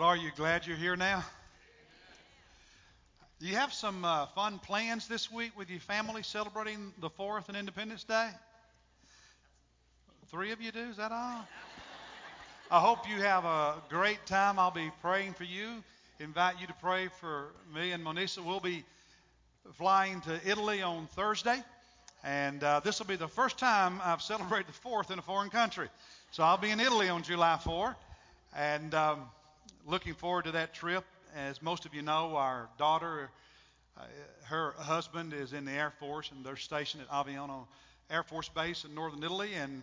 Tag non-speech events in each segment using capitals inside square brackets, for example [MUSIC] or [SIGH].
Well, are you glad you're here now? Do you have some uh, fun plans this week with your family celebrating the 4th and Independence Day? Three of you do? Is that all? I hope you have a great time. I'll be praying for you. Invite you to pray for me and Monisa. We'll be flying to Italy on Thursday, and uh, this will be the first time I've celebrated the 4th in a foreign country. So I'll be in Italy on July 4, and um, looking forward to that trip. As most of you know, our daughter, uh, her husband is in the Air Force, and they're stationed at Aviano Air Force Base in northern Italy. And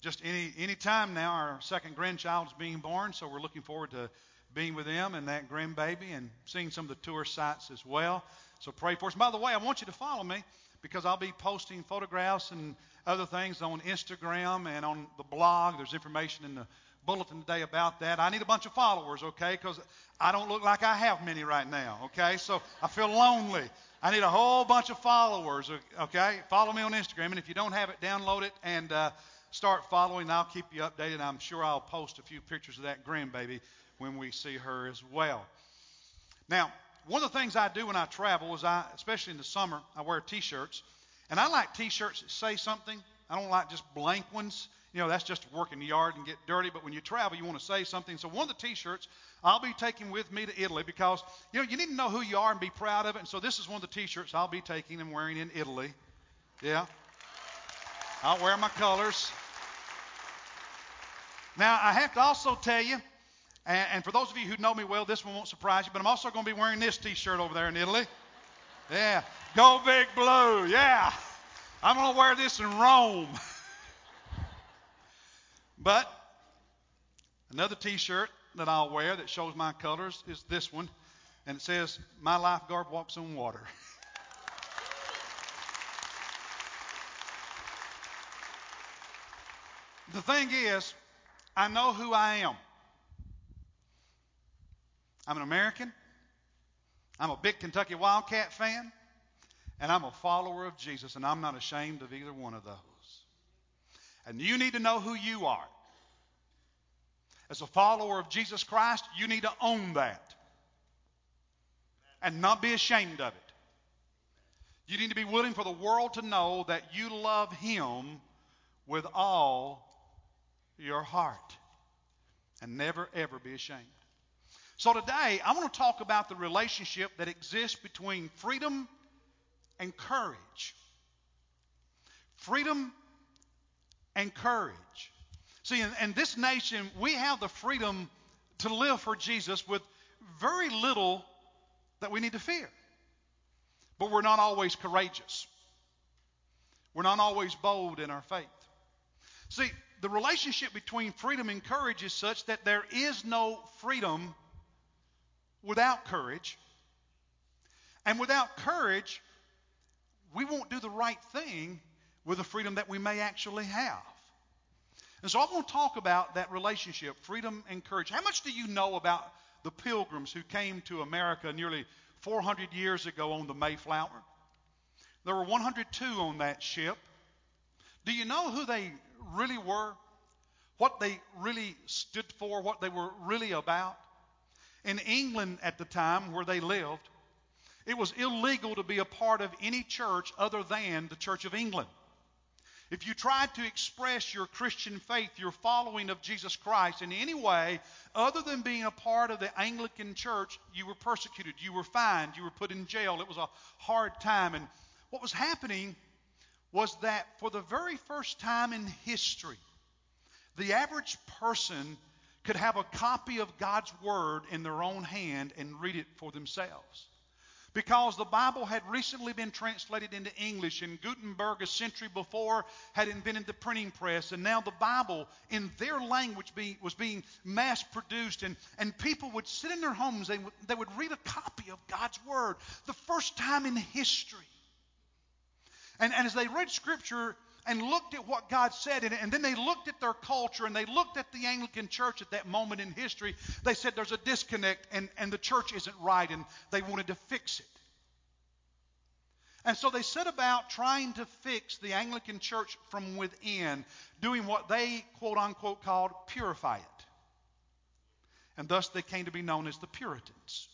just any any time now, our second grandchild is being born, so we're looking forward to being with them and that grandbaby and seeing some of the tourist sites as well. So pray for us. By the way, I want you to follow me because I'll be posting photographs and other things on Instagram and on the blog. There's information in the bulletin today about that. I need a bunch of followers, okay? Because I don't look like I have many right now, okay? So I feel lonely. I need a whole bunch of followers, okay? Follow me on Instagram, and if you don't have it, download it and uh, start following. I'll keep you updated. I'm sure I'll post a few pictures of that grandbaby when we see her as well. Now, one of the things I do when I travel is I, especially in the summer, I wear T-shirts, and I like T-shirts that say something. I don't like just blank ones. You know, that's just to work in the yard and get dirty. But when you travel, you want to say something. So one of the T-shirts I'll be taking with me to Italy because you know you need to know who you are and be proud of it. And so this is one of the T-shirts I'll be taking and wearing in Italy. Yeah, I'll wear my colors. Now I have to also tell you, and, and for those of you who know me well, this one won't surprise you. But I'm also going to be wearing this T-shirt over there in Italy. Yeah, go big blue. Yeah, I'm going to wear this in Rome. [LAUGHS] But another T-shirt that I'll wear that shows my colors is this one, and it says, "My lifeguard walks on water." [LAUGHS] the thing is, I know who I am. I'm an American. I'm a big Kentucky Wildcat fan. And I'm a follower of Jesus, and I'm not ashamed of either one of those. And you need to know who you are. As a follower of Jesus Christ, you need to own that and not be ashamed of it. You need to be willing for the world to know that you love Him with all your heart and never, ever be ashamed. So today, I want to talk about the relationship that exists between freedom and courage. Freedom and courage. See, in, in this nation, we have the freedom to live for Jesus with very little that we need to fear. But we're not always courageous. We're not always bold in our faith. See, the relationship between freedom and courage is such that there is no freedom without courage. And without courage, we won't do the right thing with the freedom that we may actually have. And so I want to talk about that relationship, freedom and courage. How much do you know about the pilgrims who came to America nearly 400 years ago on the Mayflower? There were 102 on that ship. Do you know who they really were? What they really stood for? What they were really about? In England at the time where they lived, it was illegal to be a part of any church other than the Church of England. If you tried to express your Christian faith, your following of Jesus Christ in any way other than being a part of the Anglican church, you were persecuted, you were fined, you were put in jail. It was a hard time. And what was happening was that for the very first time in history, the average person could have a copy of God's Word in their own hand and read it for themselves because the Bible had recently been translated into English, and Gutenberg, a century before, had invented the printing press, and now the Bible in their language be, was being mass produced, and, and people would sit in their homes, they they would read a copy of God's Word, the first time in history. And, and as they read Scripture, and looked at what God said in it, and then they looked at their culture and they looked at the Anglican church at that moment in history. They said there's a disconnect and, and the church isn't right, and they wanted to fix it. And so they set about trying to fix the Anglican church from within, doing what they, quote unquote, called purify it. And thus they came to be known as the Puritans.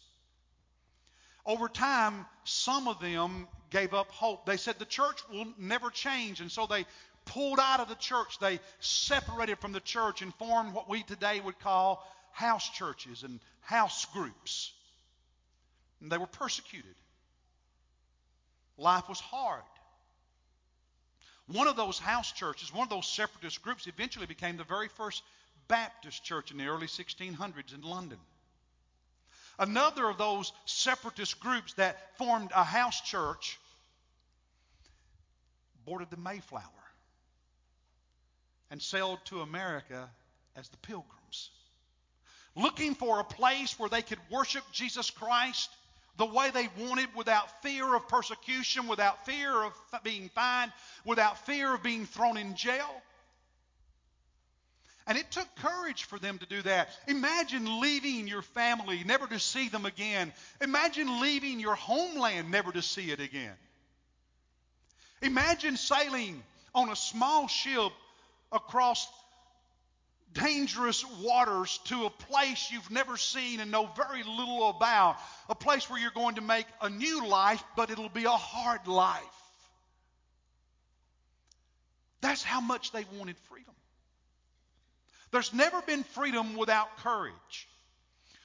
Over time, some of them gave up hope. They said the church will never change, and so they pulled out of the church. They separated from the church and formed what we today would call house churches and house groups. And they were persecuted. Life was hard. One of those house churches, one of those separatist groups, eventually became the very first Baptist church in the early 1600s in London. Another of those separatist groups that formed a house church boarded the Mayflower and sailed to America as the Pilgrims, looking for a place where they could worship Jesus Christ the way they wanted without fear of persecution, without fear of being fined, without fear of being thrown in jail. And it took courage for them to do that. Imagine leaving your family, never to see them again. Imagine leaving your homeland, never to see it again. Imagine sailing on a small ship across dangerous waters to a place you've never seen and know very little about. A place where you're going to make a new life, but it'll be a hard life. That's how much they wanted freedom. There's never been freedom without courage.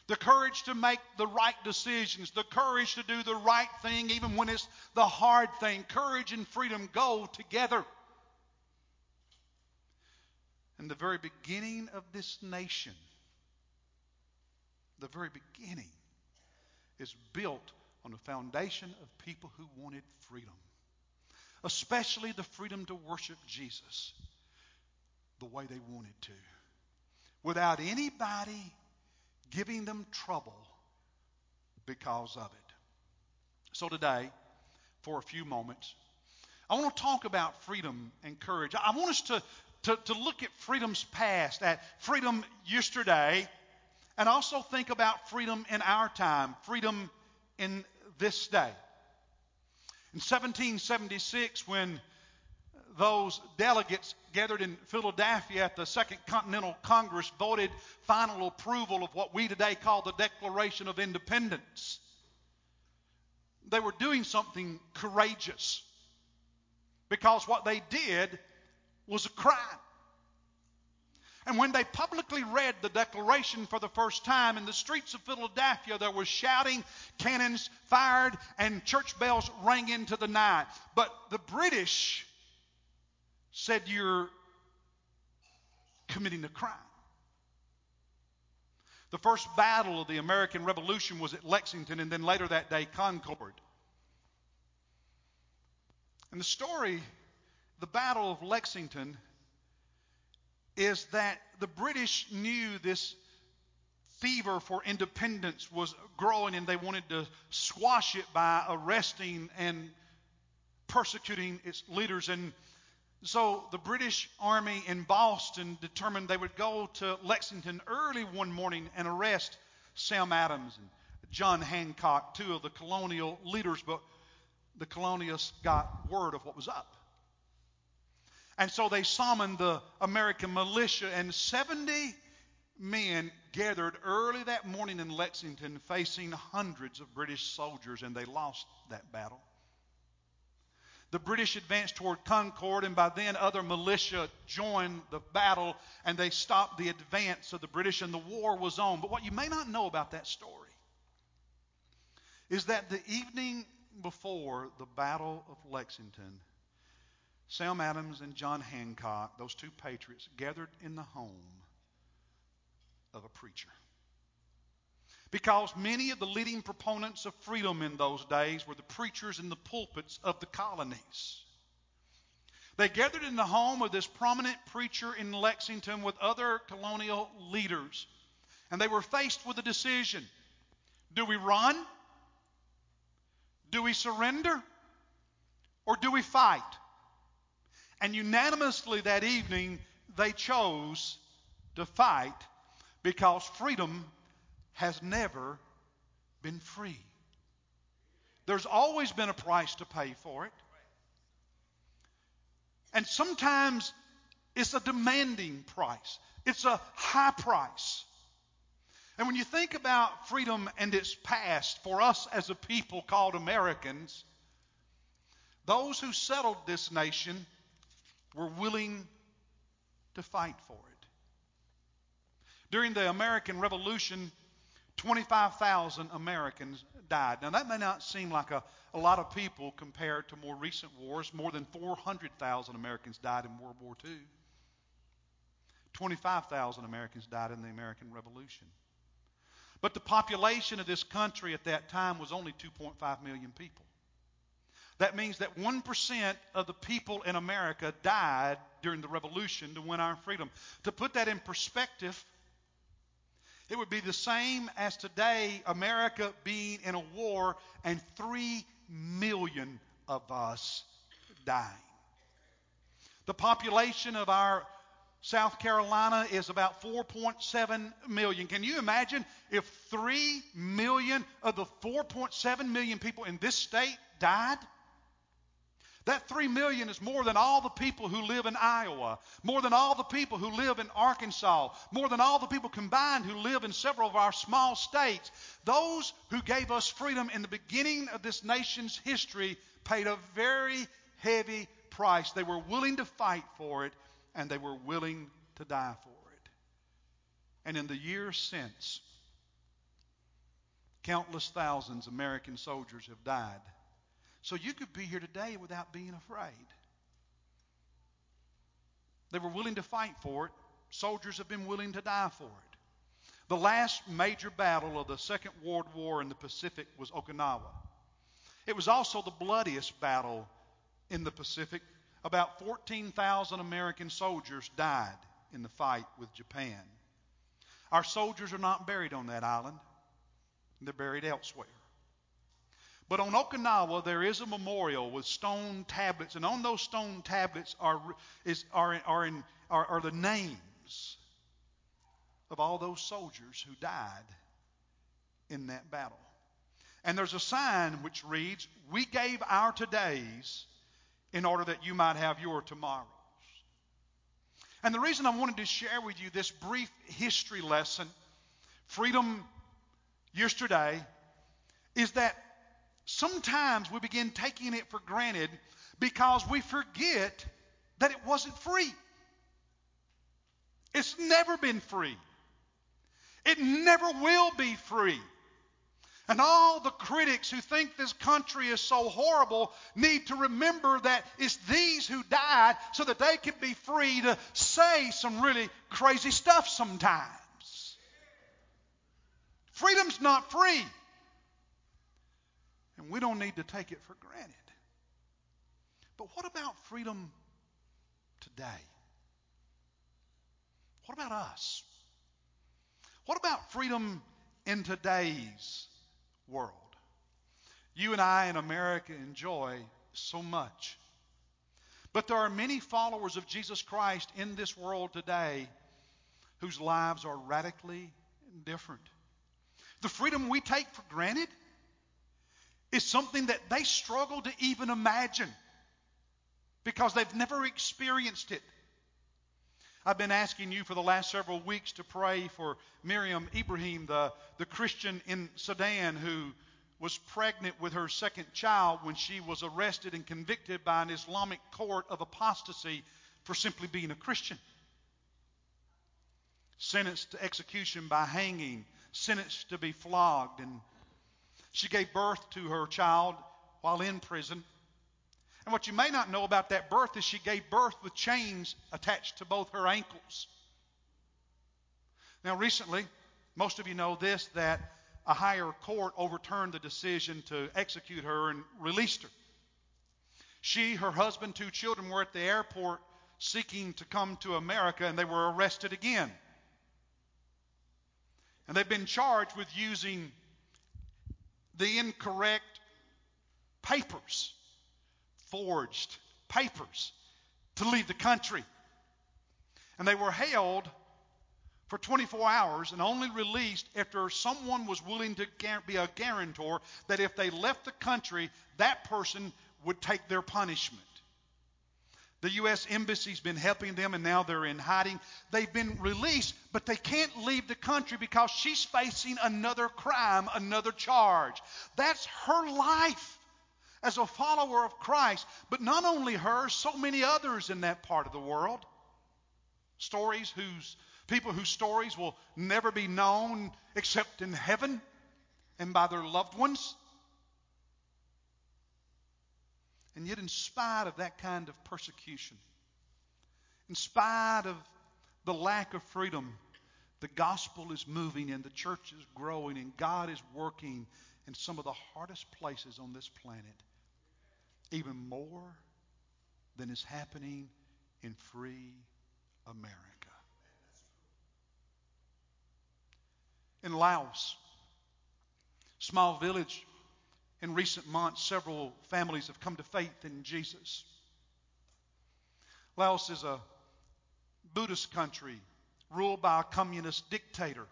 The courage to make the right decisions, the courage to do the right thing even when it's the hard thing. Courage and freedom go together. And the very beginning of this nation, the very beginning, is built on the foundation of people who wanted freedom, especially the freedom to worship Jesus the way they wanted to without anybody giving them trouble because of it. So, today, for a few moments, I want to talk about freedom and courage. I want us to, to, to look at freedom's past, at freedom yesterday, and also think about freedom in our time, freedom in this day. In 1776, when those delegates gathered in Philadelphia at the Second Continental Congress voted final approval of what we today call the Declaration of Independence. They were doing something courageous because what they did was a crime. And when they publicly read the Declaration for the first time in the streets of Philadelphia, there was shouting, cannons fired, and church bells rang into the night. But the British said you're committing a crime. The first battle of the American Revolution was at Lexington and then later that day, Concord. And the story, the Battle of Lexington, is that the British knew this fever for independence was growing and they wanted to squash it by arresting and persecuting its leaders. And so the British Army in Boston determined they would go to Lexington early one morning and arrest Sam Adams and John Hancock, two of the colonial leaders, but the colonialists got word of what was up. And so they summoned the American militia, and 70 men gathered early that morning in Lexington facing hundreds of British soldiers, and they lost that battle. The British advanced toward Concord, and by then other militia joined the battle and they stopped the advance of the British, and the war was on. But what you may not know about that story is that the evening before the Battle of Lexington, Sam Adams and John Hancock, those two patriots, gathered in the home of a preacher. Because many of the leading proponents of freedom in those days were the preachers in the pulpits of the colonies. They gathered in the home of this prominent preacher in Lexington with other colonial leaders, and they were faced with a decision do we run? Do we surrender? Or do we fight? And unanimously that evening, they chose to fight because freedom has never been free. There's always been a price to pay for it. And sometimes it's a demanding price, it's a high price. And when you think about freedom and its past for us as a people called Americans, those who settled this nation were willing to fight for it. During the American Revolution, 25,000 Americans died. Now, that may not seem like a, a lot of people compared to more recent wars. More than 400,000 Americans died in World War II. 25,000 Americans died in the American Revolution. But the population of this country at that time was only 2.5 million people. That means that 1% of the people in America died during the revolution to win our freedom. To put that in perspective, it would be the same as today America being in a war and 3 million of us dying. The population of our South Carolina is about 4.7 million. Can you imagine if 3 million of the 4.7 million people in this state died? That 3 million is more than all the people who live in Iowa, more than all the people who live in Arkansas, more than all the people combined who live in several of our small states. Those who gave us freedom in the beginning of this nation's history paid a very heavy price. They were willing to fight for it and they were willing to die for it. And in the years since, countless thousands of American soldiers have died. So you could be here today without being afraid. They were willing to fight for it. Soldiers have been willing to die for it. The last major battle of the Second World War in the Pacific was Okinawa. It was also the bloodiest battle in the Pacific about 14,000 American soldiers died in the fight with Japan. Our soldiers are not buried on that island, they're buried elsewhere. But on Okinawa, there is a memorial with stone tablets, and on those stone tablets are, is, are, are, in, are, are the names of all those soldiers who died in that battle. And there's a sign which reads, We gave our todays in order that you might have your tomorrows. And the reason I wanted to share with you this brief history lesson, Freedom Yesterday, is that sometimes we begin taking it for granted because we forget that it wasn't free. It's never been free. It never will be free. And all the critics who think this country is so horrible need to remember that it's these who died so that they can be free to say some really crazy stuff sometimes. Freedom's not free. And we don't need to take it for granted. But what about freedom today? What about us? What about freedom in today's world. You and I in America enjoy so much. But there are many followers of Jesus Christ in this world today whose lives are radically different. The freedom we take for granted is something that they struggle to even imagine because they've never experienced it. I've been asking you for the last several weeks to pray for Meriam Ibrahim, the, the Christian in Sudan who was pregnant with her second child when she was arrested and convicted by an Islamic court of apostasy for simply being a Christian. Sentenced to execution by hanging, sentenced to be flogged, and she gave birth to her child while in prison. And what you may not know about that birth is she gave birth with chains attached to both her ankles. Now, recently, most of you know this that a higher court overturned the decision to execute her and released her. She, her husband, two children were at the airport seeking to come to America, and they were arrested again. And they've been charged with using the incorrect papers forged papers to leave the country. And they were held for 24 hours and only released after someone was willing to be a guarantor that if they left the country, that person would take their punishment. The U.S. Embassy's been helping them, and now they're in hiding. They've been released, but they can't leave the country because she's facing another crime, another charge. That's her life as a follower of Christ. But not only her, so many others in that part of the world. Stories whose people whose stories will never be known except in heaven and by their loved ones. And yet, in spite of that kind of persecution, in spite of the lack of freedom, the gospel is moving and the church is growing and God is working in some of the hardest places on this planet, even more than is happening in free America. In Laos, small village in recent months, several families have come to faith in Jesus. Laos is a Buddhist country ruled by a communist dictator.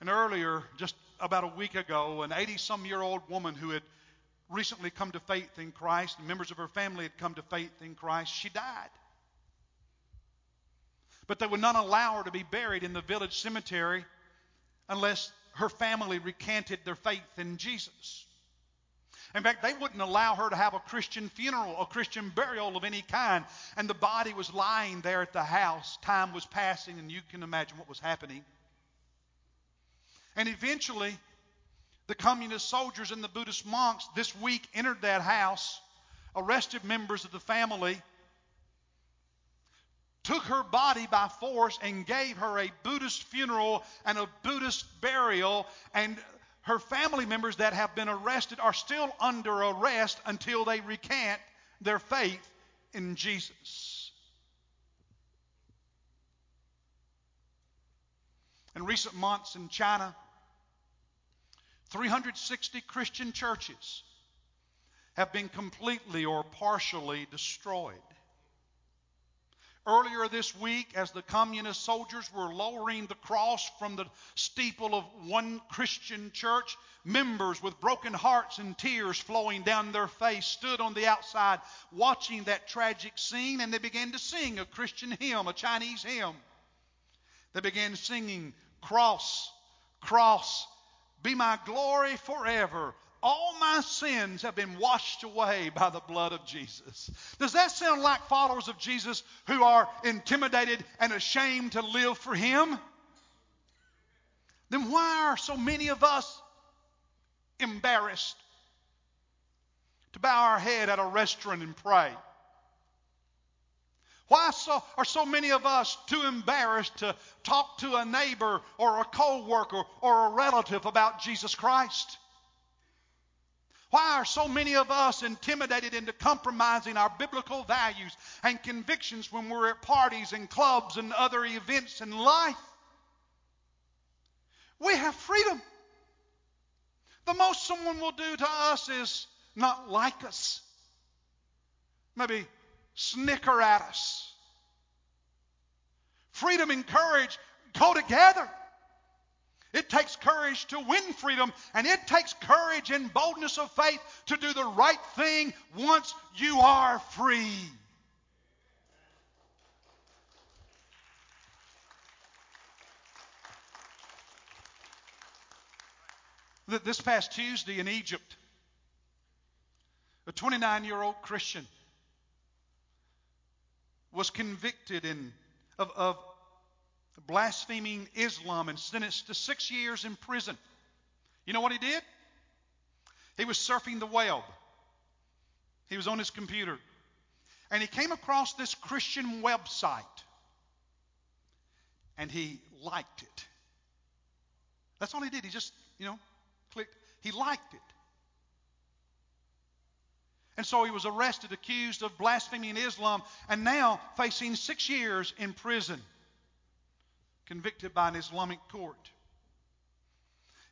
And earlier, just about a week ago, an 80 some year old woman who had recently come to faith in Christ, and members of her family had come to faith in Christ, she died. But they would not allow her to be buried in the village cemetery unless her family recanted their faith in Jesus. In fact, they wouldn't allow her to have a Christian funeral, a Christian burial of any kind. And the body was lying there at the house. Time was passing, and you can imagine what was happening. And eventually, the communist soldiers and the Buddhist monks this week entered that house, arrested members of the family, took her body by force and gave her a Buddhist funeral and a Buddhist burial. And her family members that have been arrested are still under arrest until they recant their faith in Jesus. In recent months in China, 360 Christian churches have been completely or partially destroyed. Earlier this week, as the communist soldiers were lowering the cross from the steeple of one Christian church, members with broken hearts and tears flowing down their face stood on the outside watching that tragic scene and they began to sing a Christian hymn, a Chinese hymn. They began singing, Cross, Cross, be my glory forever. All my sins have been washed away by the blood of Jesus. Does that sound like followers of Jesus who are intimidated and ashamed to live for Him? Then why are so many of us embarrassed to bow our head at a restaurant and pray? Why so, are so many of us too embarrassed to talk to a neighbor or a co-worker or a relative about Jesus Christ? Why are so many of us intimidated into compromising our biblical values and convictions when we're at parties and clubs and other events in life? We have freedom. The most someone will do to us is not like us, maybe snicker at us. Freedom and courage go together. It takes courage to win freedom, and it takes courage and boldness of faith to do the right thing once you are free. This past Tuesday in Egypt, a 29 year old Christian was convicted in, of, of blaspheming Islam and sentenced to six years in prison. You know what he did? He was surfing the web. He was on his computer. And he came across this Christian website. And he liked it. That's all he did. He just, you know, clicked. He liked it. And so he was arrested, accused of blaspheming Islam, and now facing six years in prison convicted by an Islamic court.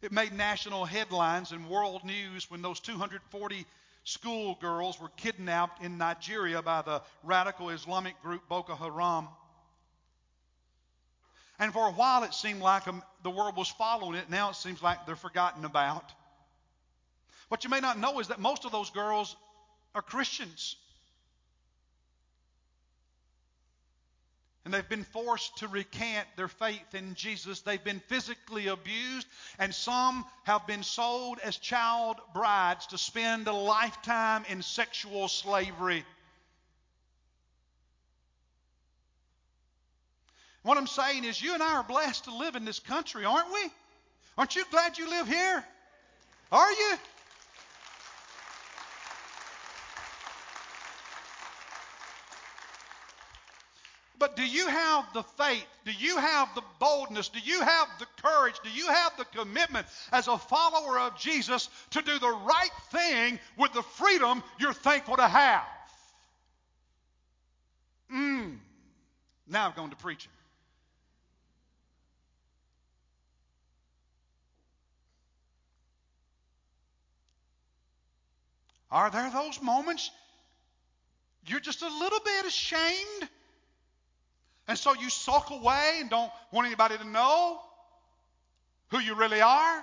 It made national headlines and world news when those 240 schoolgirls were kidnapped in Nigeria by the radical Islamic group Boko Haram. And for a while it seemed like um, the world was following it. Now it seems like they're forgotten about. What you may not know is that most of those girls are Christians. And they've been forced to recant their faith in Jesus. They've been physically abused, and some have been sold as child brides to spend a lifetime in sexual slavery. What I'm saying is, you and I are blessed to live in this country, aren't we? Aren't you glad you live here? Are you? But do you have the faith? Do you have the boldness? Do you have the courage? Do you have the commitment as a follower of Jesus to do the right thing with the freedom you're thankful to have? Mmm. Now I'm going to preaching. Are there those moments you're just a little bit ashamed? And so you sulk away and don't want anybody to know who you really are?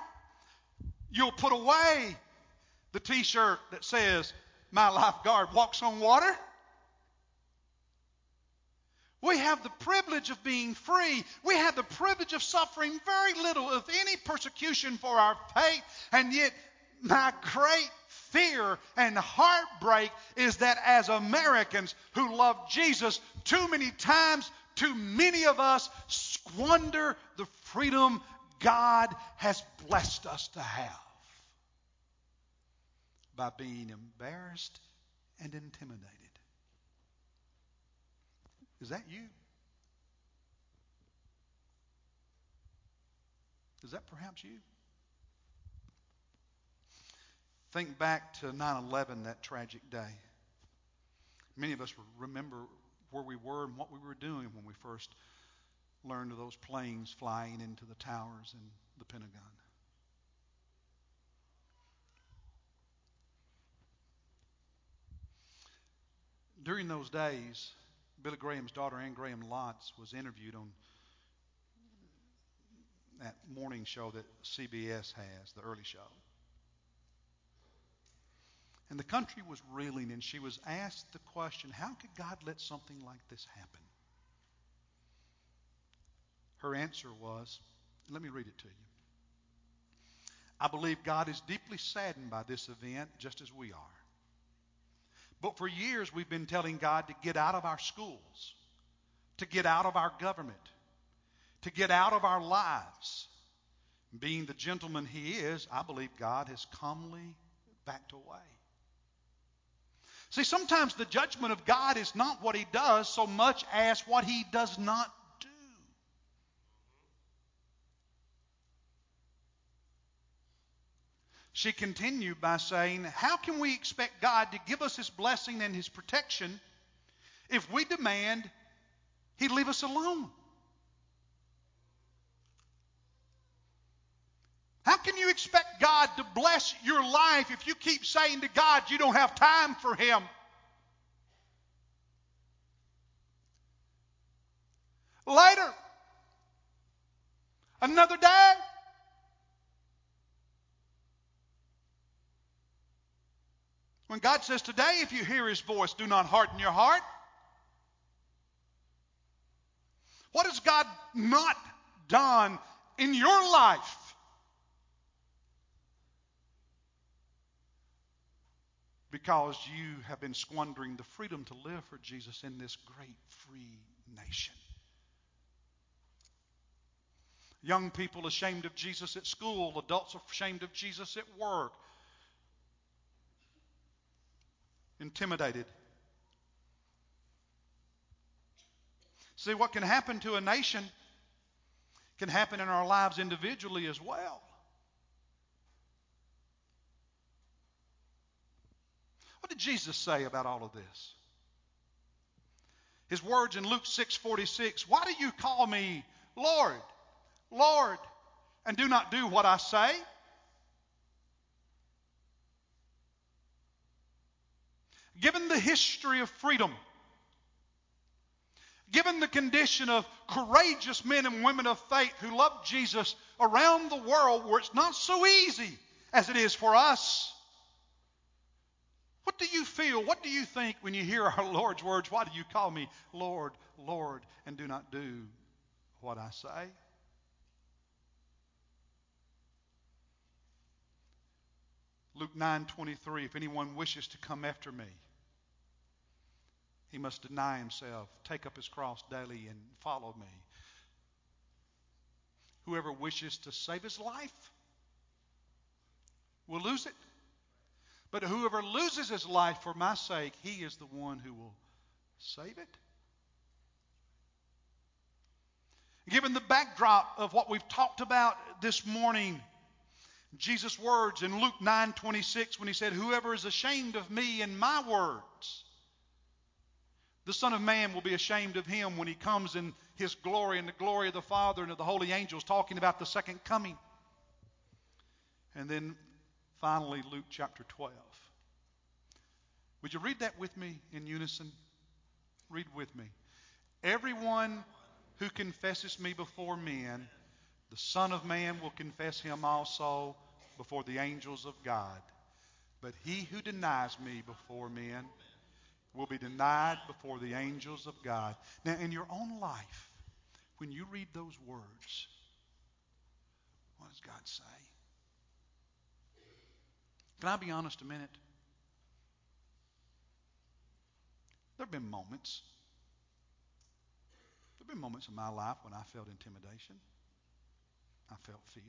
You'll put away the t shirt that says, My lifeguard walks on water. We have the privilege of being free. We have the privilege of suffering very little, if any, persecution for our faith. And yet, my great fear and heartbreak is that as Americans who love Jesus, too many times, too many of us squander the freedom God has blessed us to have by being embarrassed and intimidated. Is that you? Is that perhaps you? Think back to 9 11, that tragic day. Many of us remember where we were and what we were doing when we first learned of those planes flying into the towers and the Pentagon. During those days, Billy Graham's daughter, Ann Graham Lotz, was interviewed on that morning show that CBS has, the early show. And the country was reeling, and she was asked the question how could God let something like this happen? Her answer was let me read it to you. I believe God is deeply saddened by this event, just as we are. But for years, we've been telling God to get out of our schools, to get out of our government, to get out of our lives. Being the gentleman he is, I believe God has calmly backed away. See, sometimes the judgment of God is not what he does so much as what he does not do. She continued by saying, How can we expect God to give us his blessing and his protection if we demand he leave us alone? How can you expect God to bless your life if you keep saying to God you don't have time for Him? Later, another day, when God says, Today, if you hear His voice, do not harden your heart. What has God not done in your life? Because you have been squandering the freedom to live for Jesus in this great free nation. Young people ashamed of Jesus at school, adults ashamed of Jesus at work, intimidated. See, what can happen to a nation can happen in our lives individually as well. What did Jesus say about all of this? His words in Luke 6:46, "Why do you call me Lord, Lord, and do not do what I say?" Given the history of freedom, given the condition of courageous men and women of faith who love Jesus around the world where it's not so easy as it is for us, feel? What do you think when you hear our [LAUGHS] Lord's words? Why do you call me Lord, Lord, and do not do what I say? Luke 9:23 If anyone wishes to come after me he must deny himself, take up his cross daily and follow me. Whoever wishes to save his life will lose it. But whoever loses his life for my sake, he is the one who will save it. Given the backdrop of what we've talked about this morning, Jesus' words in Luke 9:26 when he said, "Whoever is ashamed of me and my words, the Son of Man will be ashamed of him when he comes in his glory and the glory of the Father and of the holy angels, talking about the second coming." And then finally, Luke chapter 12. Would you read that with me in unison? Read with me. Everyone who confesses me before men, the Son of Man will confess him also before the angels of God. But he who denies me before men will be denied before the angels of God. Now, in your own life, when you read those words, what does God say? Can I be honest a minute? There have been moments there have been moments in my life when I felt intimidation. I felt fear.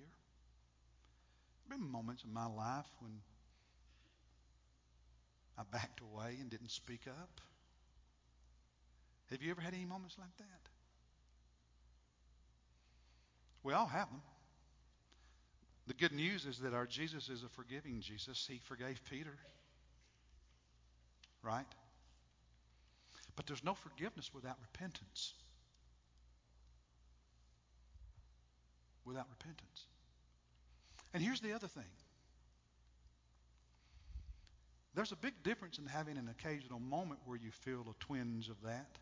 There have been moments in my life when I backed away and didn't speak up. Have you ever had any moments like that? We all have them. The good news is that our Jesus is a forgiving Jesus. He forgave Peter. Right? But there's no forgiveness without repentance. without repentance. And here's the other thing there's a big difference in having an occasional moment where you feel a twinge of that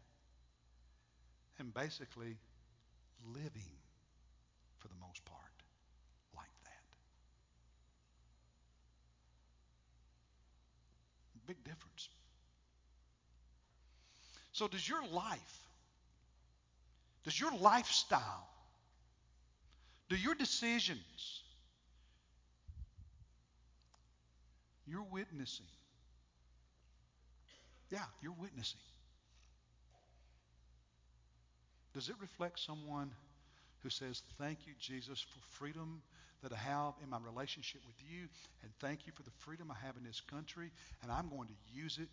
and basically living, for the most part, like that. Big difference. So, does your life, does your lifestyle do your decisions, you're witnessing. Yeah, you're witnessing. Does it reflect someone who says, Thank you, Jesus, for freedom that I have in my relationship with you, and thank you for the freedom I have in this country, and I'm going to use it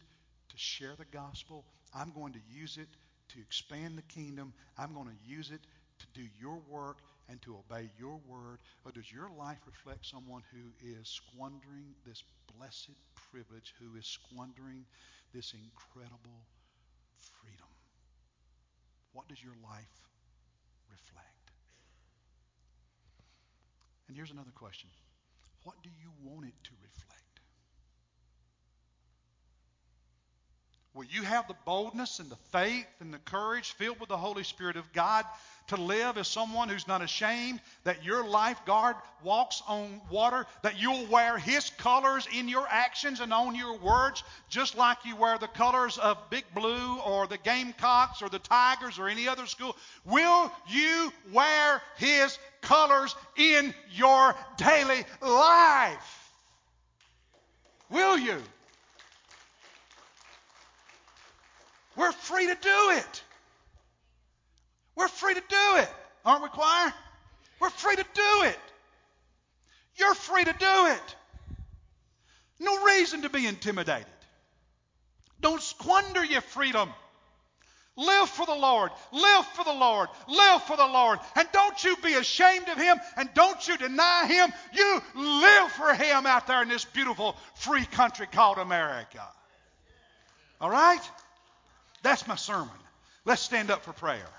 to share the gospel. I'm going to use it to expand the kingdom. I'm going to use it to do your work and to obey your word? Or does your life reflect someone who is squandering this blessed privilege, who is squandering this incredible freedom? What does your life reflect? And here's another question What do you want it to reflect? Will you have the boldness and the faith and the courage filled with the Holy Spirit of God to live as someone who's not ashamed, that your lifeguard walks on water, that you'll wear his colors in your actions and on your words, just like you wear the colors of Big Blue or the Gamecocks or the Tigers or any other school? Will you wear his colors in your daily life? Will you? We're free to do it. We're free to do it. Aren't we, choir? We're free to do it. You're free to do it. No reason to be intimidated. Don't squander your freedom. Live for the Lord. Live for the Lord. Live for the Lord. And don't you be ashamed of Him and don't you deny Him. You live for Him out there in this beautiful free country called America. All right? That's my sermon. Let's stand up for prayer.